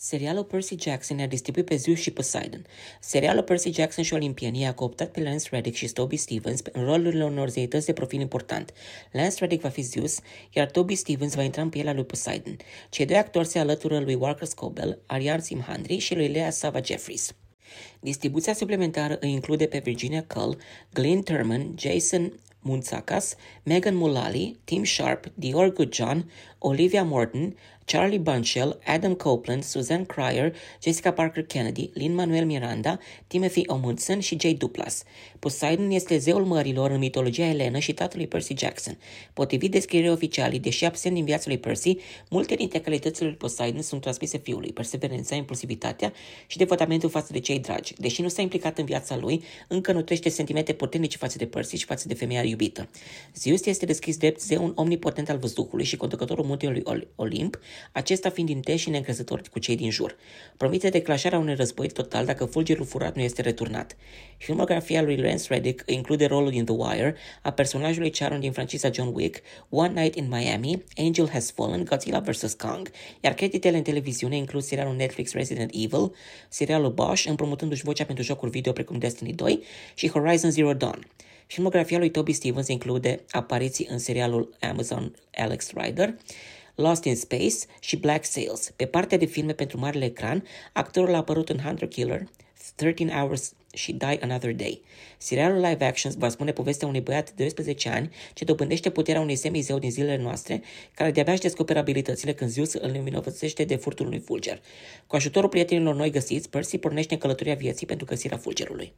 Serialul Percy Jackson ne-a distribuit pe Zeus și Poseidon. Serialul Percy Jackson și Olimpienii a cooptat pe Lance Reddick și Toby Stevens în rolurile unor zeități de profil important. Lance Reddick va fi Zeus, iar Toby Stevens va intra în pielea lui Poseidon. Cei doi actori se alătură lui Walker Scobell, Ariane Simhandri și lui Lea Sava Jeffries. Distribuția suplimentară îi include pe Virginia Cull, Glenn Turman, Jason Munzakas, Megan Mullally, Tim Sharp, Dior Goodjohn, Olivia Morton, Charlie Bunchell, Adam Copeland, Suzanne Cryer, Jessica Parker Kennedy, Lin-Manuel Miranda, Timothy Omundson și Jay Duplas. Poseidon este zeul mărilor în mitologia elenă și tatălui Percy Jackson. Potrivit descrierii oficiale, deși absent din viața lui Percy, multe dintre calitățile lui Poseidon sunt transmise fiului, perseverența, impulsivitatea și devotamentul față de cei dragi. Deși nu s-a implicat în viața lui, încă nu trește sentimente puternice față de Percy și față de femeia iubită. Zeus este deschis drept zeun omnipotent al văzduhului și conducătorul muntelui Olimp, acesta fiind intens și neîncrezător cu cei din jur. Promite declanșarea unui război total dacă fulgerul furat nu este returnat. Filmografia lui Lance Reddick include rolul din The Wire a personajului Charon din franciza John Wick, One Night in Miami, Angel Has Fallen, Godzilla vs. Kong, iar creditele în televiziune includ serialul Netflix Resident Evil, serialul Bosch, împrumutându-și vocea pentru jocuri video precum Destiny 2 și Horizon Zero Dawn. Filmografia lui Toby Stevens include apariții în serialul Amazon Alex Rider, Lost in Space și Black Sails. Pe partea de filme pentru marele ecran, actorul a apărut în Hunter Killer, 13 Hours și Die Another Day. Serialul live action va spune povestea unui băiat de 12 ani ce dobândește puterea unui semizeu din zilele noastre, care de-abia își descoperă abilitățile când Zeus îl învinovățește de furtul unui fulger. Cu ajutorul prietenilor noi găsiți, Percy pornește în călătoria vieții pentru găsirea fulgerului.